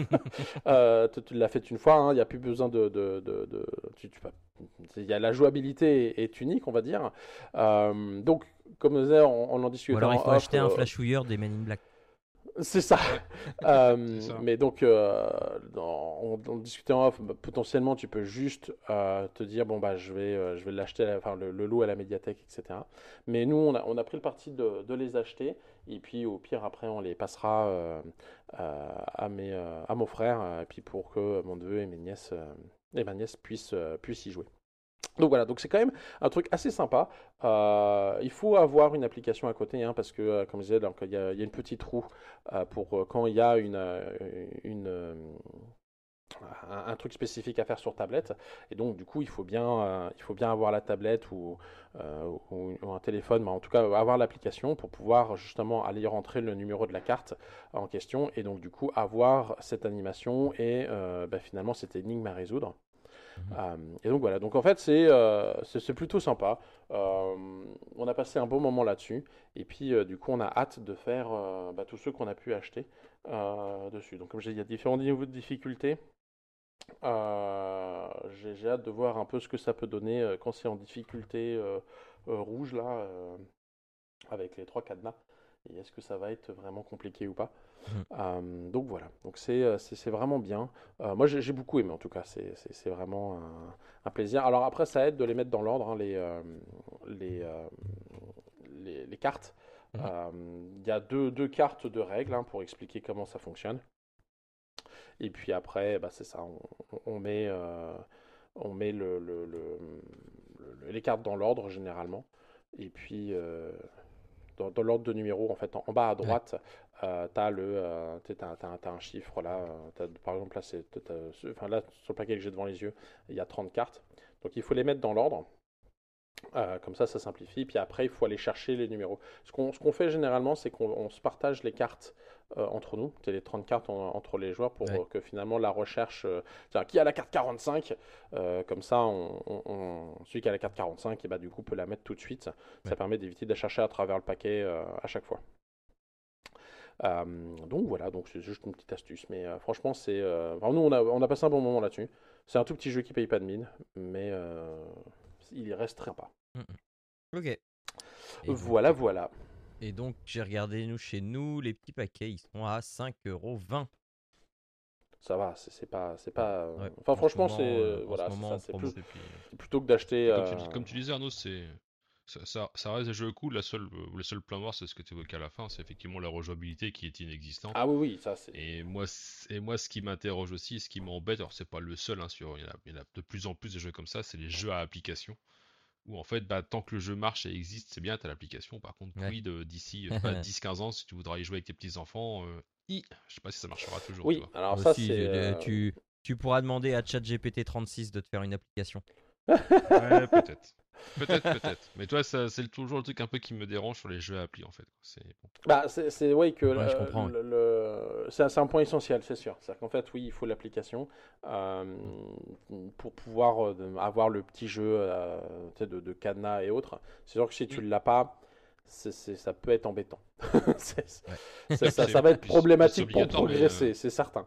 euh, tu, l'as fait une fois, hein, il n'y a plus besoin de, de, de, tu, y a la jouabilité est, unique, on va dire. Euh, donc, comme on disait, on, en discutait. Ou alors il faut acheter un flashouilleur des Men in Black. C'est ça. Euh, mais donc, euh, on, discutait en off, bah, potentiellement, tu peux juste euh, te dire bon, bah, je vais, je vais l'acheter, enfin, le, le, lot à la médiathèque, etc. Mais nous, on a, on a pris le parti de, de, les acheter. Et puis, au pire, après, on les passera à, mes, à mon frère. Et puis, pour que mon neveu et mes nièces, et ma nièce puissent, puissent y jouer. Donc voilà, donc c'est quand même un truc assez sympa. Euh, il faut avoir une application à côté, hein, parce que, euh, comme je disais, il, y a, une petite roue euh, pour quand il y a une, un, truc spécifique à faire sur tablette. Et donc, du coup, il faut bien, il faut bien avoir la tablette ou, un téléphone, mais en tout cas, avoir l'application pour pouvoir justement aller rentrer le numéro de la carte en question. Et donc, du coup, avoir cette animation et bah, finalement cette énigme à résoudre. Mhm. Euh, et donc voilà, donc en fait c'est euh, c'est plutôt sympa. Euh, on a passé un bon moment là-dessus. Et puis du coup on a hâte de faire bah, tous ceux qu'on a pu acheter dessus. Donc comme je dit, il y a différents niveaux de difficulté. Euh, j'ai j'ai hâte de voir un peu ce que ça peut donner quand c'est en difficulté rouge là, avec les trois cadenas. Et est-ce que ça va être vraiment compliqué ou pas? Mhm. Euh, donc voilà, donc c'est euh, c'est vraiment bien. Euh, moi j'ai j'ai beaucoup aimé en tout cas, c'est c'est- c'est vraiment un, un plaisir. Alors après ça aide de les mettre dans l'ordre, hein, les, euh, les, les, les cartes. Euh, Il y a deux, deux cartes de règles hein, pour expliquer comment ça fonctionne. Et puis après, bah, c'est ça, on, on met, on met le, le- le- le- les cartes dans l'ordre généralement. Et puis, euh, dans, dans l'ordre de numéro, en fait, en, en bas à droite, euh, le, euh, t'sais, t'as, t'as un chiffre là. euh, par exemple, là, enfin, là, sur le paquet que j'ai devant les yeux, il y a 30 cartes. Donc il faut les mettre dans l'ordre. Euh, comme ça, ça simplifie. Puis après, il faut aller chercher les numéros. Ce qu'on ce qu'on fait généralement, c'est qu'on on se partage les cartes euh, entre nous. C'est les 30 cartes en- entre les joueurs pour Ouais. que finalement la recherche. euh, tiens, qui a la carte 45 Euh, Comme ça, on, on- on- celui qui a la carte 45, et bah, du coup, peut la mettre tout de suite. Ça permet d'éviter de chercher à travers le paquet à chaque fois. Euh, donc voilà, donc c'est juste une petite astuce. Mais euh, franchement, c'est. euh, nous, on a, on a passé un bon moment là-dessus. C'est un tout petit jeu qui paye pas de mine, mais il reste très sympa. Ok. Et donc- Voilà, voilà. Et donc, j'ai regardé nous chez nous, les petits paquets, ils sont à 5,20€. Ça va, c'est pas, c'est pas. euh, Ouais, Enfin, franchement, c'est euh, euh, voilà, ce c'est plus- puis, c'est plutôt que d'acheter. comme, tu euh, dis- comme tu disais Arnaud, c'est ça, ça, ça reste des jeux cool. La seule, euh, le seul point noir, c'est ce que tu évoquais à la fin, c'est effectivement la rejouabilité qui est inexistante. Ah oui, oui, ça c'est. Et moi, et moi, ce qui m'interroge aussi, ce qui m'embête, alors c'est pas le seul, hein, sur, il y, en a, il y en a de plus en plus de jeux comme ça, c'est les jeux à application. Où en fait, bah, tant que le jeu marche et existe, c'est bien, t'as l'application. Par contre, Ouais. quid euh, d'ici euh, pas 10-15 ans, si tu voudras y jouer avec tes petits-enfants, euh, je sais pas si ça marchera toujours. Oui, tu vois. alors ça Aussi, euh, euh, tu, tu pourras demander à ChatGPT36 de te faire une application. Ouais, peut-être. Peut-être, peut-être. Mais toi, c'est toujours le truc un peu qui me dérange sur les jeux à appli en fait. C'est bon. Bah, c'est que Ouais, je comprends, le, le- c'est un, point essentiel, c'est sûr. C'est-à-dire qu'en fait, oui, il faut l'application euh, pour pouvoir euh, avoir le petit jeu euh, de, de cadenas et autres. C'est sûr que si tu ne l'as pas, ça peut être embêtant. Ça, ça- ça va être problématique pour progresser, euh, c'est certain.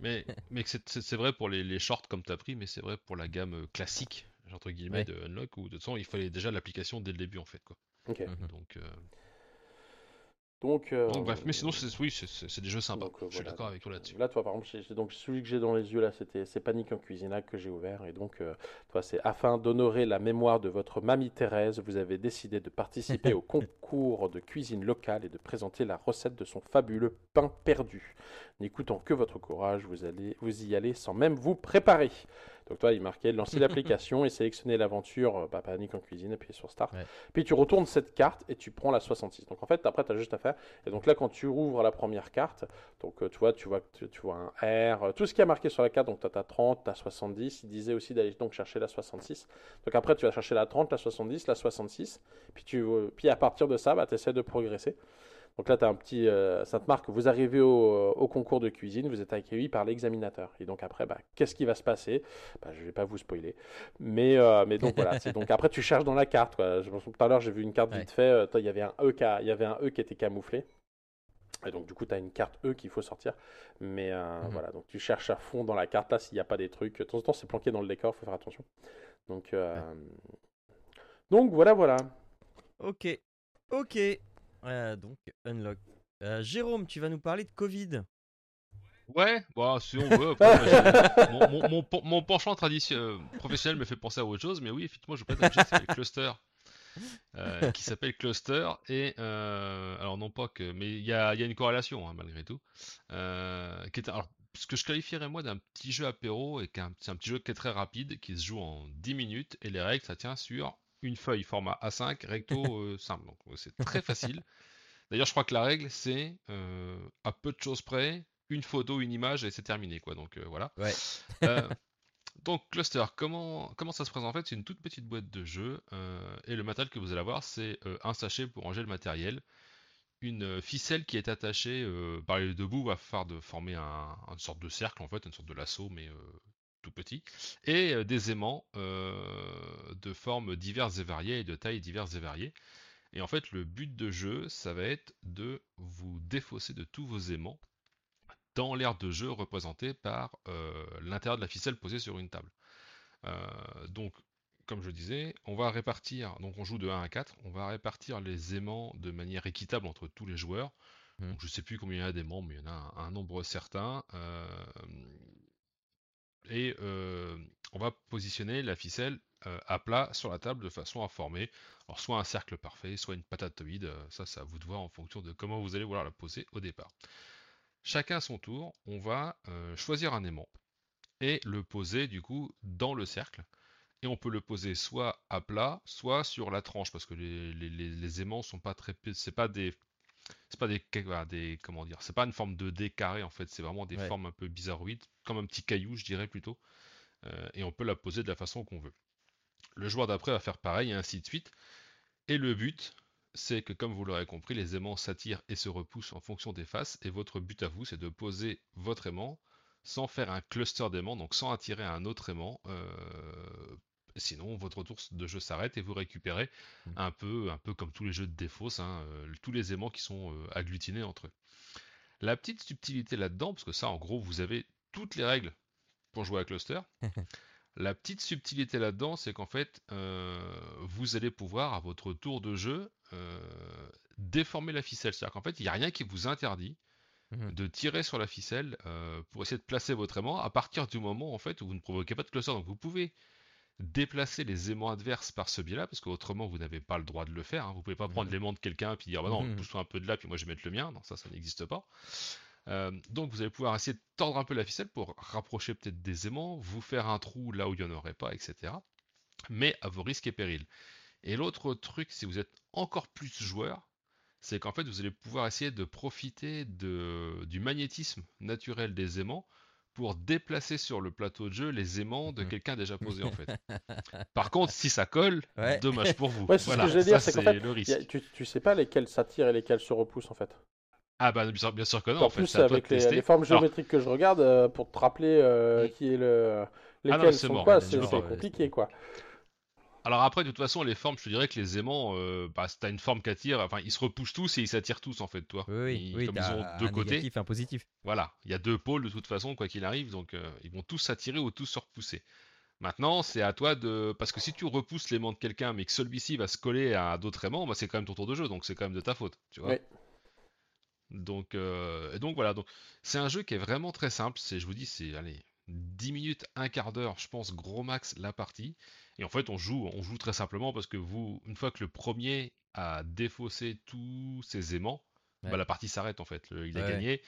Mais, mais que c'est vrai pour les, les shorts comme tu as pris, mais c'est vrai pour la gamme classique, entre guillemets, Ouais. de Unlock, où de toute façon, il fallait déjà l'application dès le début en fait. Quoi. Ok. Mhm. Donc, euh, Donc, euh, donc, bref, mais sinon, c'est oui, c'est- des jeux sympas. donc, euh, Je suis voilà. d'accord avec toi là-dessus. Là, toi, par exemple, donc celui que j'ai dans les yeux là, c'était c'est Panique en cuisinade que j'ai ouvert et donc, euh, toi, c'est afin d'honorer la mémoire de votre mamie Thérèse, vous avez décidé de participer au concours de cuisine locale et de présenter la recette de son fabuleux pain perdu. N'écoutant que votre courage, vous allez vous y allez sans même vous préparer. Donc toi, il marquait lancer l'application et sélectionner l'aventure, euh, bah, Panique en cuisine, appuyer sur Start. Ouais. Puis tu retournes cette carte et tu prends la 66. Donc en fait, après, tu as juste à faire. Et donc là, quand tu rouvres la première carte, donc euh, tu vois, tu vois, tu, tu vois un R, euh, tout ce qui est marqué sur la carte, donc tu as, 30, tu as 70. Il disait aussi d'aller donc chercher la 66. Donc après, tu vas chercher la 30, la 70, la 66. Puis, tu, puis à partir de ça, bah, tu essaies de progresser. Donc là, tu as un petit. euh, ça te marque, vous arrivez au, au concours de cuisine, vous êtes accueilli par l'examinateur. Et donc après, bah, qu'est-ce qui va se passer? Bah, Je vais pas vous spoiler. Mais, euh, mais donc voilà. c'est donc après, tu cherches dans la carte. Quoi. Je pense que tout à l'heure, j'ai vu une carte Ouais. vite fait. euh, Il y avait un E il y avait un E qui était camouflé. Et donc, du coup, tu as une carte E qu'il faut sortir. Mais euh, Mhm. voilà, donc tu cherches à fond dans la carte là s'il n'y a pas des trucs. De temps en temps, c'est planqué dans le décor, faut faire attention. Donc, euh, donc voilà, voilà. Ok. Ok. Euh, donc, unlock. Euh, Jérôme, tu vas nous parler de Covid. Ouais, bah, si on veut. après, mon, mon, mon, pen- mon penchant traditionnel professionnel me fait penser à autre chose, mais oui, effectivement, je passe un jeu qui Cluster. euh, qui s'appelle Cluster et euh, alors non pas que mais il y a, il y a une corrélation hein, malgré tout euh, qui est alors ce que je qualifierais moi d'un petit jeu apéro et c'est un petit jeu qui est très rapide qui se joue en 10 minutes et les règles ça tient sur une feuille format A5 recto euh, simple. Donc c'est très facile. D'ailleurs je crois que la règle c'est euh, à peu de choses près une photo une image et c'est terminé quoi. Donc euh, voilà. Ouais. donc Cluster, comment, comment ça se présente? En fait, c'est une toute petite boîte de jeu et le matériel que vous allez avoir, c'est un sachet pour ranger le matériel, une ficelle qui est attachée par les deux bouts va faire de former un, une sorte de cercle en fait, une sorte de lasso mais tout petit, et euh, des aimants euh, de formes diverses et variées et de tailles diverses et variées. Et en fait, le but de jeu, ça va être de vous défausser de tous vos aimants dans l'aire de jeu représentée par euh, l'intérieur de la ficelle posée sur une table. donc, comme je disais, on va répartir, donc on joue de 1 à 4, on va répartir les aimants de manière équitable entre tous les joueurs. Donc, je sais plus combien il y a d'aimants, mais il y en a un, un nombre certain. Et on va positionner la ficelle euh, à plat sur la table de façon à former alors soit un cercle parfait, soit une patatoïde, euh, ça c'est à vous de voir en fonction de comment vous allez vouloir la poser au départ. Chacun à son tour, on va euh, choisir un aimant et le poser du coup dans le cercle. Et on peut le poser soit à plat, soit sur la tranche, parce que les, les, aimants sont pas très, c'est pas des, c'est pas des, des, comment dire, c'est pas une forme de dé carré en fait, c'est vraiment des formes un peu bizarroïdes, comme un petit caillou, je dirais plutôt. et on peut la poser de la façon qu'on veut. Le joueur d'après va faire pareil et ainsi de suite. Et le but, c'est que comme vous l'aurez compris, les aimants s'attirent et se repoussent en fonction des faces. Et votre but à vous, c'est de poser votre aimant sans faire un cluster d'aimants, donc sans attirer un autre aimant. Euh, sinon, votre tour de jeu s'arrête et vous récupérez mmh. un peu, un peu comme tous les jeux de défausse, hein, euh, tous les aimants qui sont euh, agglutinés entre eux. La petite subtilité là-dedans, parce que ça, en gros, vous avez toutes les règles pour jouer à cluster. La petite subtilité là-dedans, c'est qu'en fait, euh, vous allez pouvoir, à votre tour de jeu, euh, déformer la ficelle. C'est-à-dire qu'en fait, il n'y a rien qui vous interdit mhm. de tirer sur la ficelle euh, pour essayer de placer votre aimant à partir du moment en fait où vous ne provoquez pas de cluster. Donc vous pouvez déplacer les aimants adverses par ce biais-là, parce qu'autrement vous n'avez pas le droit de le faire. Hein. Vous ne pouvez pas prendre mhm. l'aimant de quelqu'un et puis dire bah non, mhm. pousse-toi un peu de là, puis moi je vais mettre le mien. Non, ça, ça n'existe pas. Euh, donc vous allez pouvoir essayer de tordre un peu la ficelle pour rapprocher peut-être des aimants, vous faire un trou là où il n'y en aurait pas, etc. Mais à vos risques et périls. Et l'autre truc, si vous êtes encore plus joueur, c'est qu'en fait vous allez pouvoir essayer de profiter du magnétisme naturel des aimants pour déplacer sur le plateau de jeu les aimants de mmh. quelqu'un déjà posé en fait. Par contre, si ça colle, dommage pour vous. c'est ce que je dire, c'est qu'en fait, tu, tu sais pas lesquels s'attirent et lesquels se repoussent en fait. Ah bah bien sûr, que non. En, plus, avec les, formes géométriques que je regarde, euh, pour te rappeler euh, mm. qui est le ah lesquels sont quoi, c'est compliqué quoi. Alors après, de toute façon, les formes, je te dirais que les aimants, euh, bah, t'as une forme qui attire, enfin, ils se repoussent tous et ils s'attirent tous en fait, toi. Oui, oui, comme ils ont deux un côtés. Négatif, un positif. Voilà, il y a deux pôles de toute façon, quoi qu'il arrive, donc euh, ils vont tous s'attirer ou tous se repousser. Maintenant, c'est à toi de. Parce que si tu repousses l'aimant de quelqu'un, mais que celui-ci va se coller à d'autres aimants, bah, c'est quand même ton tour de jeu, donc c'est quand même de ta faute, tu vois. Donc, euh, donc voilà, donc c'est un jeu qui est vraiment très simple. C'est, je vous dis, c'est allez, 10 minutes, un quart d'heure, je pense, gros max la partie. Et en fait, on joue, on joue très simplement parce que vous, une fois que le premier a défaussé tous ses aimants, bah, la partie s'arrête en fait. il a gagné.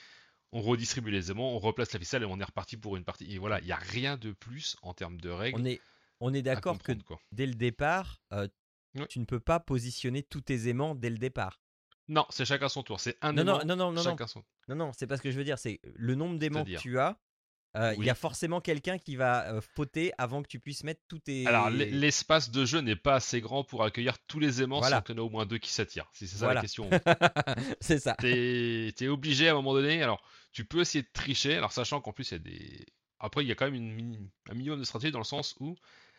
On redistribue les aimants, on replace la ficelle et on est reparti pour une partie. Et voilà, il n'y a rien de plus en termes de règles. On est, on est d'accord que dès le départ, euh, tu ne peux pas positionner tous tes aimants dès le départ. Non, c'est chacun son tour. C'est un non, aimant, non, non, non, chacun non. son Non, non, c'est pas ce que je veux dire. C'est le nombre d'aimants que tu as. Euh, il y a forcément quelqu'un qui va poter avant que tu puisses mettre tous tes. Alors, l'espace de jeu n'est pas assez grand pour accueillir tous les aimants voilà. sans qu'il y en ait au moins deux qui s'attirent. Si c'est ça la question. c'est ça. T'es es obligé à un moment donné. Alors, tu peux essayer de tricher. Alors, sachant qu'en plus, il y a des. Après, il y a quand même une, un minimum de stratégie dans le sens où,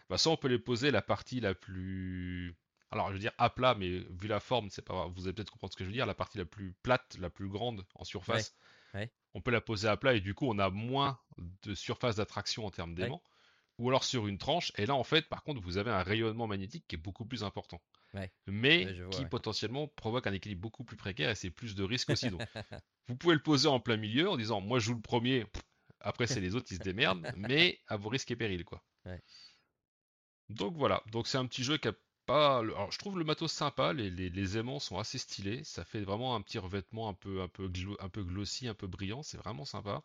bah, soit on peut les poser la partie la plus alors je veux dire à plat, mais vu la forme, c'est pas vous allez peut-être comprendre ce que je veux dire, la partie la plus plate, la plus grande en surface, on peut la poser à plat et du coup on a moins de surface d'attraction en termes d'aimant. Ou alors sur une tranche, et là en fait par contre vous avez un rayonnement magnétique qui est beaucoup plus important. Mais qui potentiellement provoque un équilibre beaucoup plus précaire et c'est plus de risques aussi. Donc vous pouvez le poser en plein milieu en disant moi je joue le premier, après c'est les autres qui se démerdent, mais à vos risques et périls quoi. Donc voilà, donc c'est un petit jeu qui a alors, je trouve le matos sympa, les, aimants sont assez stylés, ça fait vraiment un petit revêtement un peu, un peu, un peu glossy, un peu brillant, c'est vraiment sympa.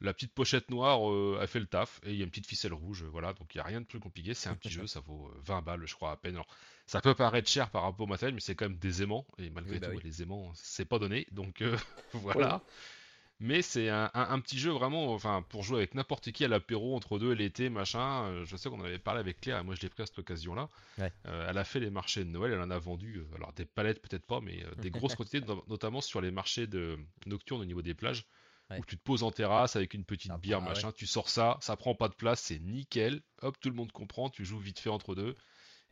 La petite pochette noire euh, a fait le taf et il y a une petite ficelle rouge, voilà, donc il n'y a rien de plus compliqué, c'est un petit jeu, ça vaut 20 euh, balles, je crois, à peine. Alors, ça peut paraître cher par rapport au matériel, mais c'est quand même des aimants, et malgré bah tout, les aimants, c'est pas donné, donc euh, voilà. Mais c'est un, petit jeu vraiment, enfin, pour jouer avec n'importe qui à l'apéro entre deux l'été, machin. Euh, je sais qu'on avait parlé avec Claire et moi je l'ai pris à cette occasion-là. Euh, elle a fait les marchés de Noël, elle en a vendu, euh, alors des palettes peut-être pas, mais des grosses quantités, notamment sur les marchés de nocturnes au niveau des plages. Où tu te poses en terrasse avec une petite bière, machin, tu sors ça, ça prend pas de place, c'est nickel. Hop, tout le monde comprend, tu joues vite fait entre deux.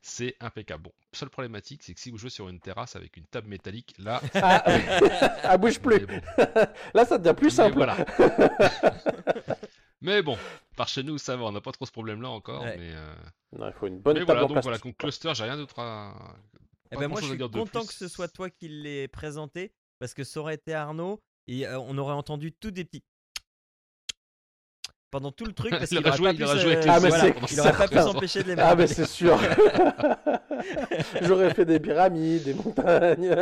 C'est impeccable. Bon, seule problématique, c'est que si vous jouez sur une terrasse avec une table métallique, là. Ah, ah bouge plus. mais bon. Là, ça devient plus Mais simple. voilà. Mais bon, par chez nous, ça va, on n'a pas trop ce problème-là encore. Ouais. Mais, euh, Non, il faut une bonne mais table voilà, donc voilà, donc Cluster, j'ai rien d'autre à. Eh ben moi, je suis content que ce soit toi qui l'aies présenté parce que ça aurait été Arnaud et euh, on aurait entendu tout des petits pendant tout le truc parce Il qu'il aurait aurait joué- pas il pu joué avec les voilà, autres il pendant aurait pas pu cinq ans. s'empêcher de les Ah, mais c'est sûr. J'aurais fait des pyramides, des montagnes.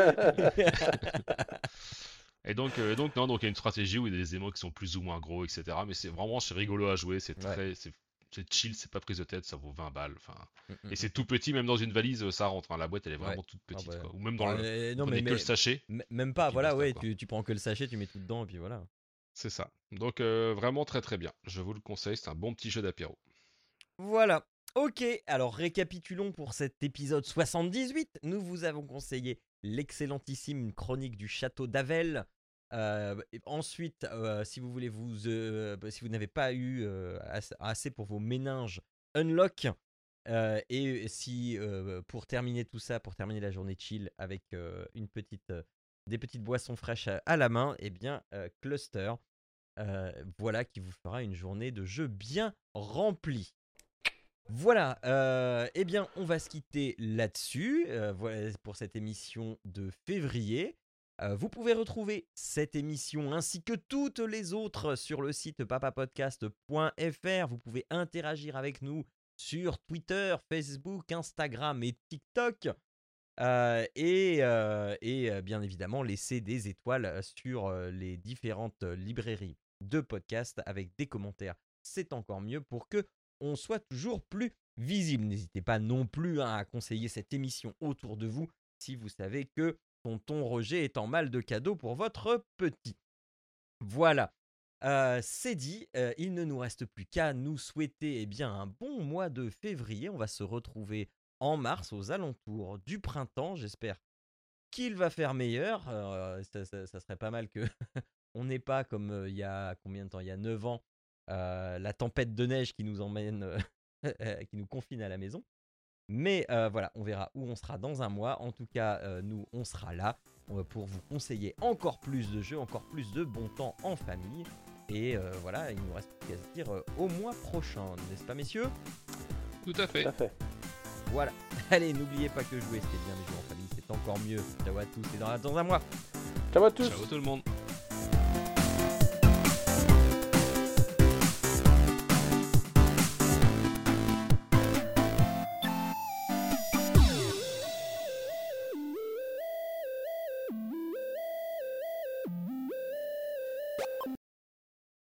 Et donc, euh, donc non, donc il y a une stratégie où il y a des émots qui sont plus ou moins gros, etc. Mais c'est vraiment, c'est rigolo à jouer, c'est Ouais. très, c'est c'est chill, c'est pas prise de tête, ça vaut 20 balles. Enfin, Mm, mm. et c'est tout petit, même dans une valise, ça rentre. hein, La boîte, elle est vraiment Ouais. toute petite, bah, quoi. Ou même dans le, Euh, non prenez mais, que mais- le sachet, même pas voilà basta, ouais tu, tu prends que le sachet tu mets tout dedans et puis voilà. C'est ça. Donc euh, vraiment très très bien. Je vous le conseille, c'est un bon petit jeu d'apéro. Voilà. Ok, alors récapitulons pour cet épisode 78. Nous vous avons conseillé l'excellentissime chronique du château d'Avel. Euh, ensuite, euh, si vous voulez vous, si vous n'avez pas eu ass- assez pour vos méninges, unlock. Et si pour terminer tout ça, pour terminer la journée chill avec une petite, des petites boissons fraîches à, la main, eh bien euh, cluster. Euh, voilà qui vous fera une journée de jeu bien remplie. Voilà, euh, eh bien, on va se quitter là-dessus. euh, pour cette émission de février. Vous pouvez retrouver cette émission ainsi que toutes les autres sur le site papapodcast.fr. Vous pouvez interagir avec nous sur Twitter, Facebook, Instagram et TikTok. Et, bien évidemment, laisser des étoiles sur les différentes librairies de podcasts avec des commentaires. C'est encore mieux pour que on soit toujours plus visible. N'hésitez pas non plus hein, à conseiller cette émission autour de vous si vous savez que tonton Roger est en mal de cadeaux pour votre petit. Voilà. C'est dit, il ne nous reste plus qu'à nous souhaiter eh bien, un bon mois de février. On va se retrouver en mars aux alentours du printemps. J'espère qu'il va faire meilleur. Euh, ça, ça- ça serait pas mal que on n'ait pas comme euh, il y a combien de temps? Il y a 9 ans, euh, la tempête de neige qui nous emmène, qui nous confine à la maison. Mais euh, voilà, on verra où on sera dans un mois. En tout cas, euh, nous, on sera là pour vous conseiller encore plus de jeux, encore plus de bon temps en famille. Et euh, voilà, il nous reste qu'à se dire euh, au mois prochain, n'est-ce pas, messieurs? Tout à fait. Tout à fait. Voilà. Allez, n'oubliez pas que jouer, c'est bien, mais jouer en famille, c'est encore mieux. Ciao à tous et dans, dans un mois. Ciao à tous. Ciao tout le monde.